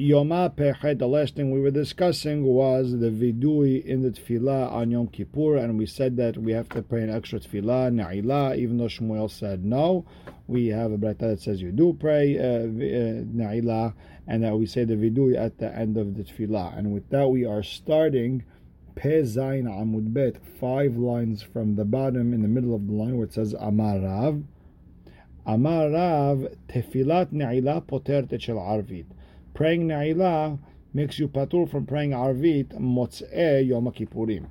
Yoma Pechet, the last thing we were discussing was the vidui in the tefillah on Yom Kippur, and we said that we have to pray an extra tefillah, na'ila, even though Shmuel said no. We have a brayta that says you do pray uh, uh, na'ila, and that we say the vidui at the end of the tefillah. And with that, we are starting Pe Zayin Amud Bet, five lines from the bottom in the middle of the line where it says Amar Rav. Amar Rav, Tefilat Na'ila Potert Shel Arvit. Praying Na'ila makes you patur from praying Arvit Motz'e Yom Kippurim.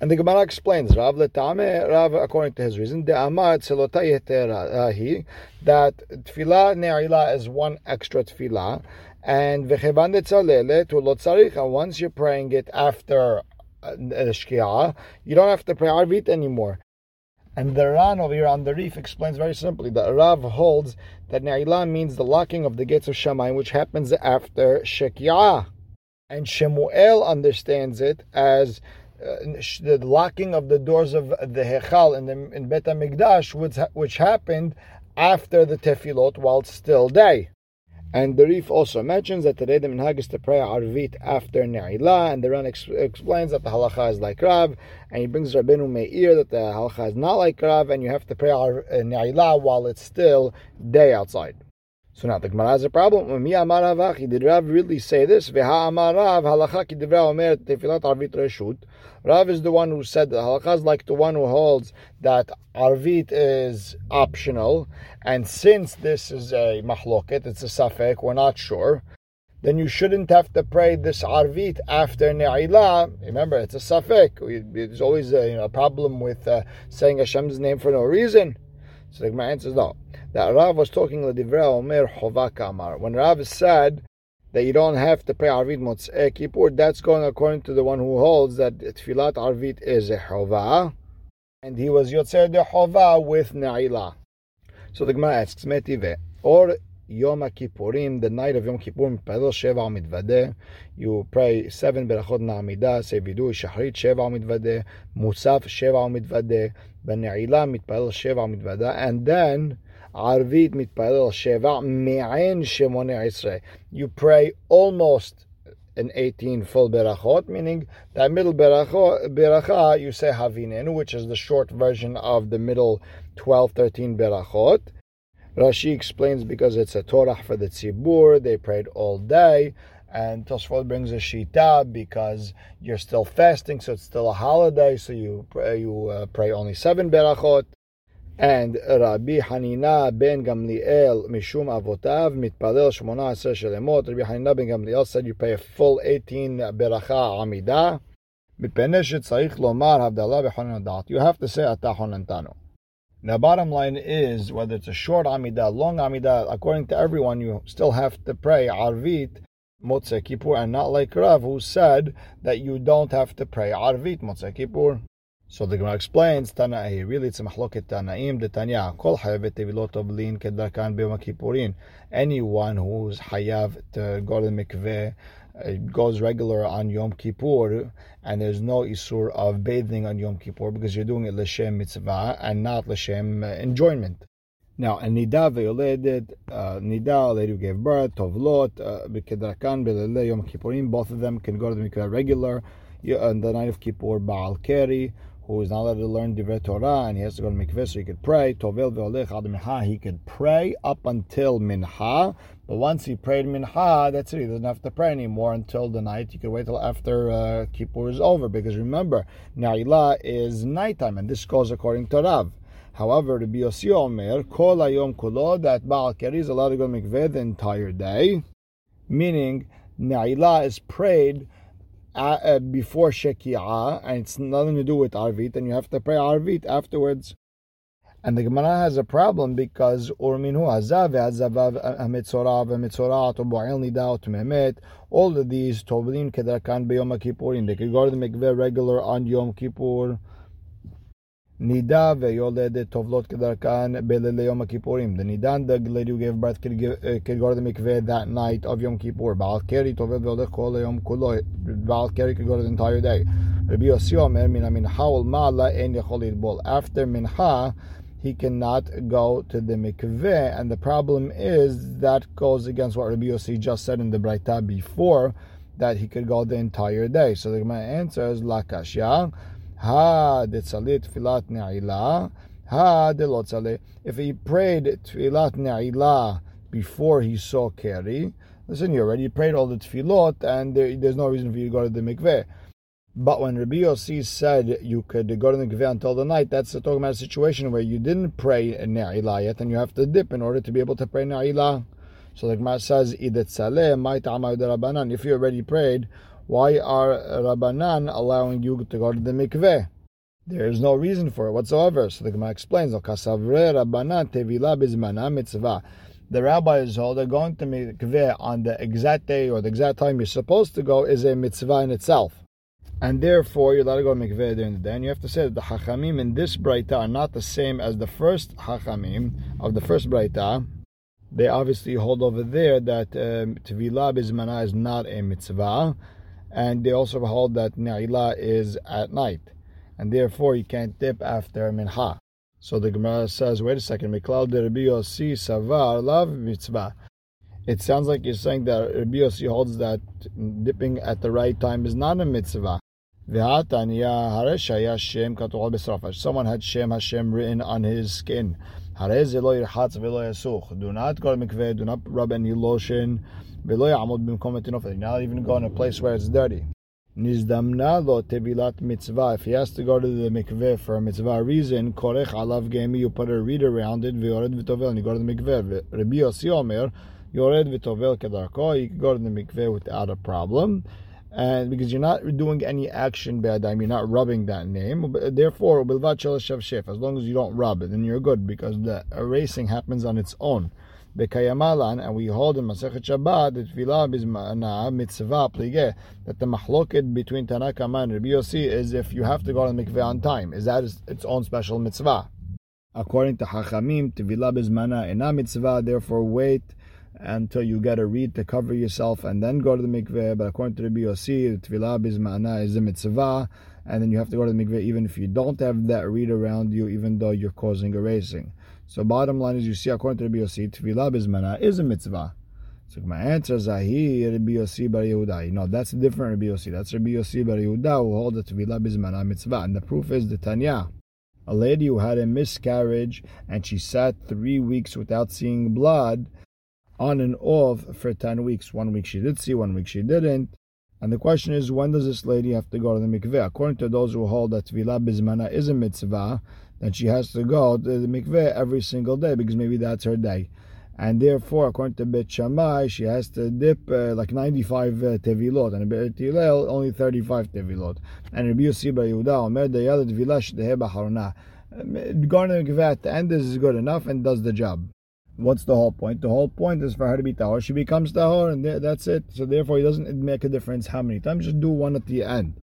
And the Gemara explains, Rav letame, Rav, according to his reason, amar tzelotay that tefillah ne'ila is one extra tefillah, and v'chevan detzalele to lo tzarich, and once you're praying it after uh, shkia, you don't have to pray arvit anymore. And the Ran over here on the Rif explains very simply that Rav holds that Ne'ilah means the locking of the gates of Shamayim, which happens after Shekiah. And Shemuel understands it as uh, the locking of the doors of the Hechal in, the, in Bet HaMikdash, which, which happened after the Tefillot while still day. And the Rif also mentions that today the minhag is to pray Arvit after Ne'ilah, and the Ran ex- explains that the halacha is like Rav, and he brings Rabbeinu Meir that the halacha is not like Rav, and you have to pray Ar- uh, Ne'ilah while it's still day outside. So now the Gemara has a problem. Did Rav really say this? Rav is the one who said that halakha is like the one who holds that arvit is optional, and since this is a mahloket, it's a safek, we're not sure. Then you shouldn't have to pray this arvit after ne'ilah. Remember, it's a safek. There's always a, you know, a problem with uh, saying Hashem's name for no reason. So the Gemara answers no. That Rav was talking Ladivra Omer Chovaka Amar. When Rav said that you don't have to pray Arvit Motzei Kippur, that's going according to the one who holds that Tfilat Arvit is a Chova, and he was Yotzer de Chova with Na'ila. So the Gemara asks, Metive, or Yom Kippurim, the night of Yom Kippur, Padel Sheva Mitvadeh, you pray seven Berachot Na'amida, say Vidui Shachrit Sheva Mitvadeh, Musaf Sheva Mitvadeh, Ben Na'ila Mitpadel Sheva Mitvadeh, and then Arvit Mitpadel Sheva Me'en Shemone Esrei. You pray almost an 18 full berachot, meaning that middle beracha, you say Havinen, which is the short version of the middle 12, 13 berachot. Rashi explains because it's a Torah for the tzibur, they prayed all day, and Tosfot brings a shita because you're still fasting, so it's still a holiday, so you you uh, pray only seven berachot. And Rabbi Hanina ben Gamliel mishum avotav mitpalel shmona aser shelemot. Rabbi Hanina ben Gamliel said you pay a full 18 beracha amida. You have to say atahonantano. The bottom line is whether it's a short Amidah, long Amidah, according to everyone, you still have to pray Arvit Motzei Kippur, and not like Rav who said that you don't have to pray Arvit Motzei Kippur. So the Gemara explains, Tana'i, really it's a mahloket Tanaim, the Tanya, Kol Hayavet Tevilot Oblin Kedarkan B'Yom Kippurin. Anyone who's Hayav to go to the mikveh goes regular on Yom Kippur, and there's no isur of bathing on Yom Kippur because you're doing it l'shem mitzvah and not l'shem uh, enjoyment. Now, a nida ve'yoledet, uh, nida, lady who gave birth, tovlot, uh, b'kedrakan b'lele Yom Kippurim, both of them can go to the mikveh regular on the night of Kippur, Baal Keri, who is not allowed to learn Divrei Torah and he has to go to mikveh so he could pray. Tovel ve'olech ad minha, he could pray up until minha, but once he prayed minha, that's it. He doesn't have to pray anymore until the night. You can wait till after uh, Kippur is over because remember, Na'ilah is nighttime and this goes according to Rav. However, Rabbi Yossi Omer, Kol Hayom Kulo, that Baal Keri is allowed to go to mikveh the entire day, meaning Na'ilah is prayed uh, before Shekiah, and it's nothing to do with Arvit, and you have to pray Arvit afterwards. And the Gemara has a problem because Urminu Azav, Azavav, Amitzorav, Amitzorat, Oboel Nida, Memet, all of these Tovlin Kedarkan Beyom Kippurim. They could go to the mikveh regular on Yom Kippur. Nida ve'yoledet tovlot kedarkan belele Yom Kippurim. The nidan, the lady who gave birth, could, give, uh, could go to the mikveh that night of Yom Kippur. Baal keri tovel ve'olech kol Yom kulo. Baal keri could go to the entire day. Rabbi Yossi Omer min ul ma'ala en yachol bol. After minha, he cannot go to the mikveh. And the problem is that goes against what Rabbi Yossi just said in the Braita before, that he could go the entire day. So the answer is lakashya. Ha detzalit filat ne'ilah. Ha delotzale. If he prayed tfilat ne'ilah before he saw keri, listen, you already prayed all the tefillot, and there, there's no reason for you to go to the mikveh. But when Rabbi Yossi said you could go to the mikveh until the night, that's talking about a situation where you didn't pray ne'ilah yet, and you have to dip in order to be able to pray ne'ilah. So the Gemara says, If you already prayed, why are Rabbanan allowing you to go to the mikveh? There is no reason for it whatsoever. So the Gemara explains, mitzvah. the rabbis oh, hold that going to mikveh on the exact day or the exact time you're supposed to go is a mitzvah in itself. And therefore, you're allowed to go to mikveh during the day. And you have to say that the hachamim in this braita are not the same as the first hachamim of the first braita. They obviously hold over there that um, tevilah bizmana is not a mitzvah. And they also hold that na'ilah is at night. And therefore, you can't dip after mincha. So the Gemara says, wait a second, Miklal de Rabbi Yossi Savar Lav Mitzvah. It sounds like you're saying that Rabbi Yossi holds that dipping at the right time is not a mitzvah. Someone had Shem Hashem written on his skin. Do not go to mikveh, do not rub any lotion. Not even go in a place where it's dirty. If he has to go to the mikveh for a mitzvah reason, korech alav gemi, you put a reed around it, and you go to the mikveh. Rabbi Yossi Omer, you go to the mikveh without a problem and because you're not doing any action be'adayim, you're not rubbing that name. Therefore, as long as you don't rub it, then you're good because the erasing happens on its own. Bekayamalan, and we hold in Masechet Shabbat that Tfilah bizmana mitzvah plige that the mahloket between Tanaka and Rabbi Yossi is if you have to go to the mikveh on time. Is that its own special mitzvah? According to Hachamim, Tfilah bizmana ena mitzvah. Therefore, wait until you get a reed to cover yourself and then go to the mikveh. But according to the BOC, the tefillah bizmana is a mitzvah, and then you have to go to the mikveh even if you don't have that reed around you, even though you're causing erasing. So bottom line is, you see, according to the BOC, tefillah bizmana is a mitzvah. So my answer is Ahi Rabbi Yossi Bar Yehuda. You know, that's a different Rabbi Yossi. That's Rabbi Yossi Bar Yehuda who hold the Tefillah Bizmana Mitzvah. And the proof is the Tanya. A lady who had a miscarriage and she sat three weeks without seeing blood, on and off for 10 weeks. One week she did see, one week she didn't. And the question is, when does this lady have to go to the mikveh? According to those who hold that Tvilah Bizmana is a mitzvah, then she has to go to the mikveh every single day because maybe that's her day. And therefore, according to Bet Shammai, she has to dip uh, like 95 uh, tevilot, and Bet Hillel only 35 tevilot. And Rabbi Yossi Bar Yehuda, Omer Deyad Tevilah Shtehe B'Harona. Going to the mikveh at the end is good enough and does the job. What's the whole point? The whole point is for her to be tahor. She becomes tahor, and that's it. So therefore, it doesn't make a difference how many times. Just do one at the end.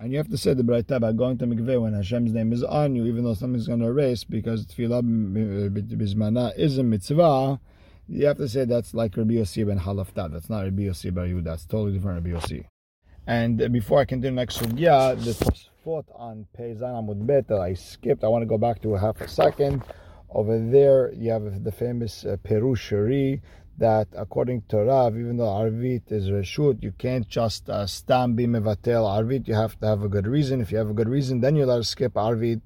And you have to say the Braita about going to mikveh when Hashem's name is on you, even though something's going to erase, because tefillah bismana is a mitzvah. You have to say that's like Rabbi Yossi ben Halafta. That's not Rabbi Yossi bar Yehuda. That's totally different Rabbi Yossi. And before I continue next sugya, the Tosfot on Pezan Amud Bet that I skipped, I want to go back to a half a second. Over there, you have the famous uh, Perush Rashi that, according to Rav, even though Arvit is Reshut, you can't just uh, stam be mevatel Arvit. You have to have a good reason. If you have a good reason, then you're allowed to skip Arvit.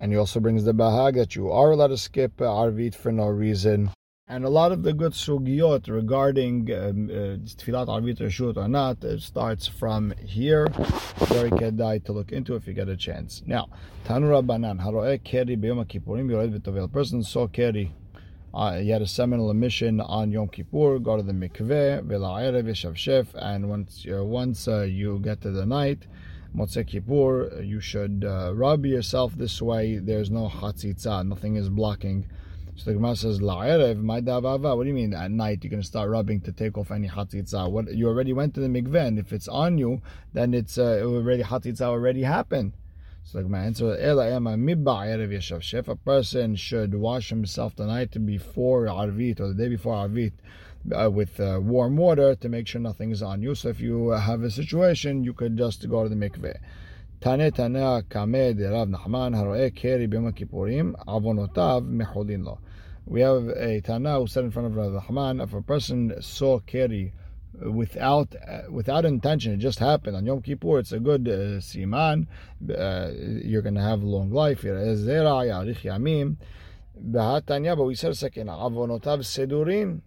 And he also brings the Bahag that you are allowed to skip uh, Arvit for no reason. And a lot of the good sugiyot regarding um, uh, tefillat arvit reshut or not starts from here. Very kedai to look into if you get a chance. Now, Tanura Banan haroeh keri beyom kippurim yored v'tovel. Person saw keri. Uh, he had a seminal emission on Yom Kippur. Go to the mikveh v'la'erev yeshavshef, and once uh, once uh, you get to the night. Motzei Kippur, you should uh, rub yourself this way. There's no chatzitza, nothing is blocking so the Gemara says, La'erev, my davava. What do you mean at night you're going to start rubbing to take off any hatzitza? What you already went to the mikveh, and if it's on you, then it's uh, already hatzitza already happened. If a person should wash himself the night before Arvit or the day before Arvit uh, with uh, warm water to make sure nothing is on you. So if you have a situation, you could just go to the mikveh. תנא תנא קמא דרב נחמן הרואה קרי ביום הכיפורים עוונותיו We have a Tana who said in front of Rav Nachman, if a person saw Keri without without intention, it just happened on Yom Kippur. It's a good uh, siman. Uh, you're to have long life. But we said a second, avonotav sedurin.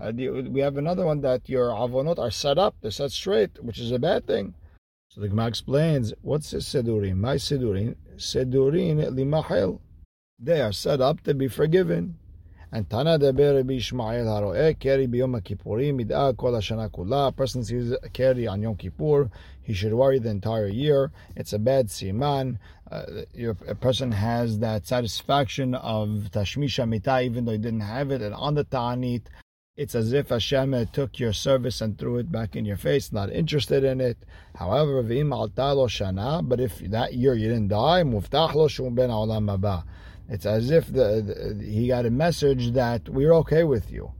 Uh, we have another one that your avonot are set up, they're set straight, which is a bad thing. So the Gemara explains, what's the sedurin? My sedurin, sedurin limahel. They are set up to be forgiven. And Tana deber Rabbi Ishmael haroeh keri biyom kippurim mid'ah kol hashana kula. A person sees a keri on Yom Kippur, he should worry the entire year. It's a bad siman. Uh, a person has that satisfaction of tashmisha mita even though he didn't have it, and on the ta'anit, it's as if Hashem took your service and threw it back in your face, not interested in it. However, v'im alta lo shana, but if that year you didn't die, muftach lo shum ben olam haba. It's as if the, the, he got a message that we're okay with you.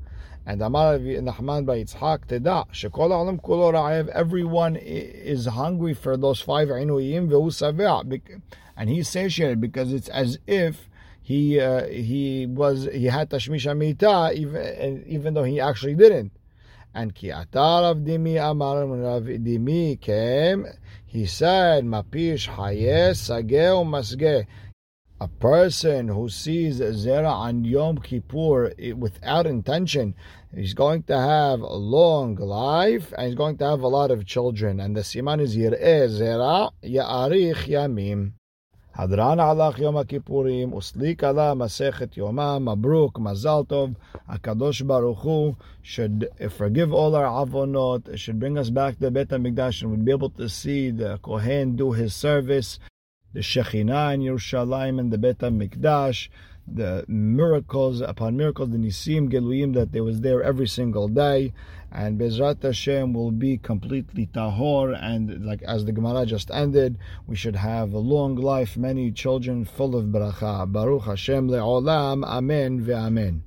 And Amar Nachman bar Yitzhak Teda, Shekol Alam Kulo Ra'ev, everyone is hungry for those five Inuyim And he's satiated because it's as if he uh, he was he had Tashmish Amita even, even though he actually didn't. And Ki Atar of Dimi Amar Rav Dimi came, he said, Mapish Hayeh Sageh Masgeh a person who sees Zera on Yom Kippur without intention, he's going to have a long life and he's going to have a lot of children. And the siman is Yir'eh Zera Ya'arich Yamim. Hadran alach Yom Kippurim, uslik ala masechet Yoma, mabruk, mazal tov, HaKadosh Baruch Hu should forgive all our avonot, should bring us back to Bet HaMikdash and we'd be able to see the Kohen do his service the Shekhinah in Yerushalayim and the Bet HaMikdash, the miracles upon miracles, the Nisim Geluyim that they was there every single day, and Bezrat Hashem will be completely tahor, and like as the Gemara just ended, we should have a long life, many children full of bracha. Baruch Hashem le'olam, Amen ve'amen.